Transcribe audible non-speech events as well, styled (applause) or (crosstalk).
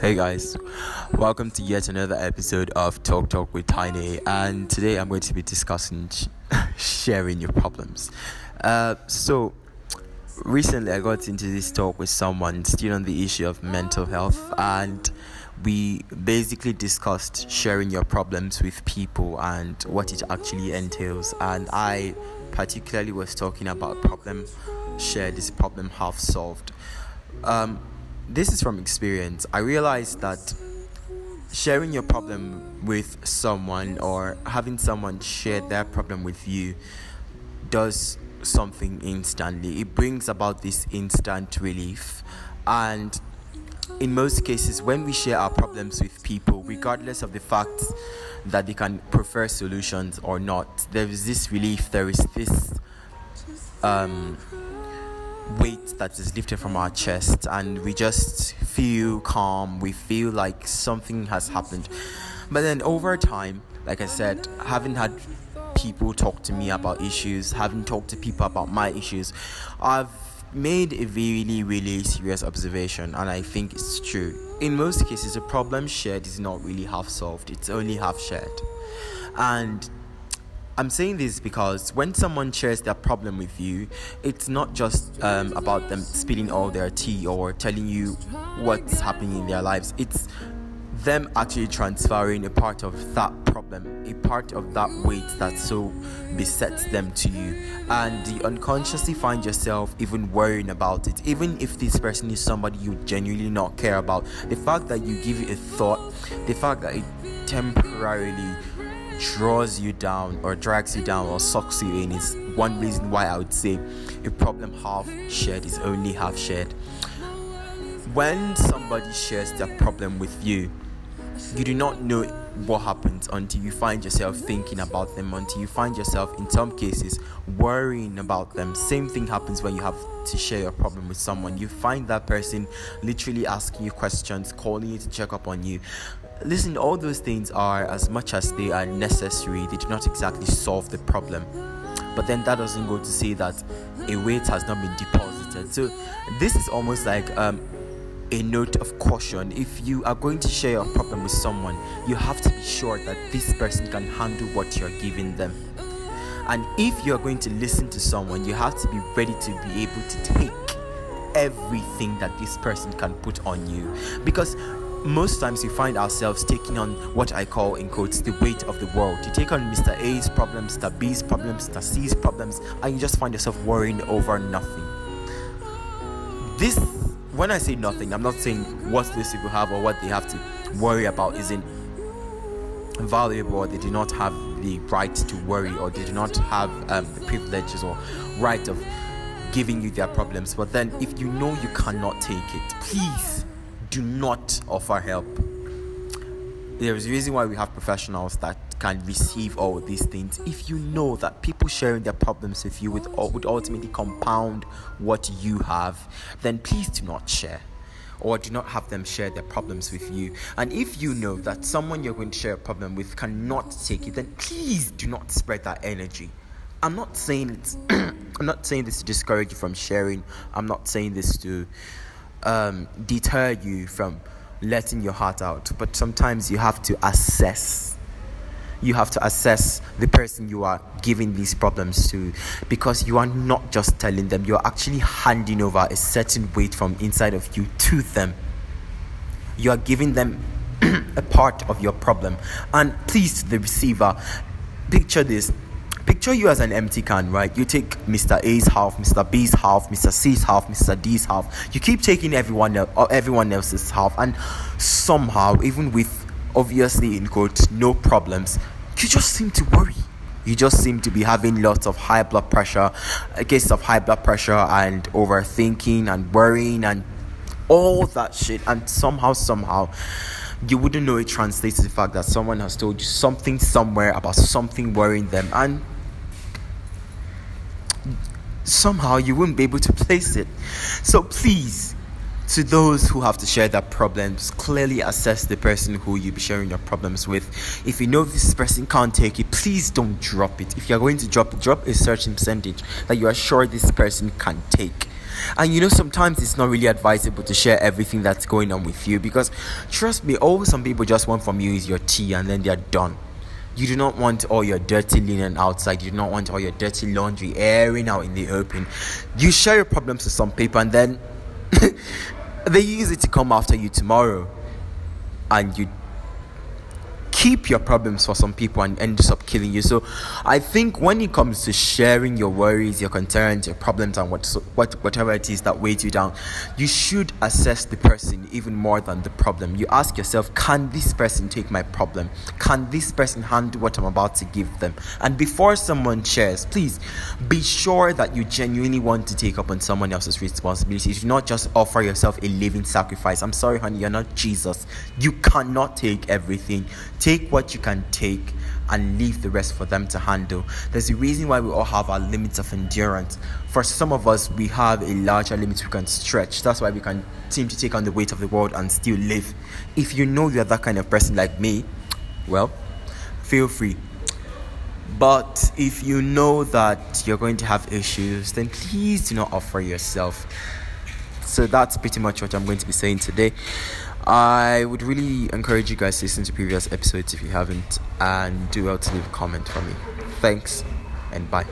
Hey guys, welcome to yet another episode of Talk Talk with Tiny, and today I'm going to be discussing sh- (laughs) sharing your problems. Uh, so, recently I got into this talk with someone still on the issue of mental health, and we basically discussed sharing your problems with people and what it actually entails. And I particularly was talking about problem shared is problem half solved. Um, this is from experience. I realized that sharing your problem with someone or having someone share their problem with you does something instantly. It brings about this instant relief. And in most cases, when we share our problems with people, regardless of the fact that they can prefer solutions or not, there is this relief, there is this um, weight that is lifted from our chest and we just feel calm. We feel like something has happened. But then over time like i said having had people talk to me about issues having talked to people about my issues i've made a really really serious observation and i think it's true. In most cases a problem shared is not really half solved. It's only half shared. And I'm saying this because when someone shares their problem with you, it's not just um, about them spilling all their tea or telling you what's happening in their lives. It's them actually transferring a part of that problem, a part of that weight that so besets them to you. And you unconsciously find yourself even worrying about it. Even if this person is somebody you genuinely not care about, the fact that you give it a thought, the fact that it temporarily draws you down or drags you down or sucks you in is one reason why I would say a problem half shared is only half shared. When somebody shares their problem with you, you do not know what happens until you find yourself thinking about them, until you find yourself, in some cases, worrying about them. Same thing happens when you have to share your problem with someone. You find that person literally asking you questions, calling you to check up on you. Listen, all those things are, as much as they are necessary, they do not exactly solve the problem. But then that doesn't go to say that a weight has not been deposited. So this is almost like um, a note of caution. If you are going to share your problem with someone, you have to be sure that this person can handle what you're giving them. And if you're going to listen to someone, you have to be ready to be able to take everything that this person can put on you. Because most times we find ourselves taking on what I call, in quotes, the weight of the world. You take on Mr. A's problems, Mr. B's problems, Mr. C's problems, and you just find yourself worrying over nothing. This, when I say nothing, I'm not saying what these people have or what they have to worry about isn't valuable or they do not have the right to worry or they do not have um, the privileges or right of giving you their problems. But then, if you know you cannot take it, please do not offer help. There is a reason why we have professionals that can receive all these things. If you know that people sharing their problems with you would, uh, would ultimately compound what you have, then please do not share or do not have them share their problems with you. And if you know that someone you're going to share a problem with cannot take it, then please do not spread that energy. I'm not saying it's (clears throat) I'm not saying this to discourage you from sharing. I'm not saying this to um, deter you from letting your heart out, but sometimes you have to assess. You have to assess the person you are giving these problems to because you are not just telling them, you are actually handing over a certain weight from inside of you to them. You are giving them (clears throat) a part of your problem. And please, the receiver, picture this picture you as an empty can, right? You take Mr. A's half, Mr. B's half, Mr. C's half, Mr. D's half. You keep taking everyone else, or uh, everyone else's half, and somehow, even with obviously in quotes no problems, you just seem to worry. You just seem to be having lots of high blood pressure, a case of high blood pressure and overthinking and worrying and all that shit. And somehow, somehow, you wouldn't know it translates to the fact that someone has told you something somewhere about something worrying them, and somehow you wouldn't be able to place it. So please, to those who have to share their problems, clearly assess the person who you'll be sharing your problems with. If you know this person can't take it, please don't drop it. If you're going to drop it, drop a certain percentage that you are sure this person can take. And you know, sometimes it's not really advisable to share everything that's going on with you because, trust me, all some people just want from you is your tea and then they're done. You do not want all your dirty linen outside. You do not want all your dirty laundry airing out in the open. You share your problems to some people and then (laughs) they use it to come after you tomorrow. And you keep your problems for some people and ends up killing you. So I think when it comes to sharing your worries, your concerns, your problems, and what, what whatever it is that weighs you down, you should assess the person even more than the problem. You ask yourself, can this person take my problem? Can this person handle what I'm about to give them? And before someone shares, please be sure that you genuinely want to take up on someone else's responsibilities. Do not just offer yourself a living sacrifice. I'm sorry, honey, you're not Jesus. You cannot take everything. Take what you can take and leave the rest for them to handle. There's a reason why we all have our limits of endurance. For some of us, we have a larger limit we can stretch. That's why we can seem to take on the weight of the world and still live. If you know you're that kind of person like me, well, feel free. But if you know that you're going to have issues, then please do not offer yourself. So that's pretty much what I'm going to be saying today. I would really encourage you guys to listen to previous episodes if you haven't, and do well to leave a comment for me. Thanks, and bye.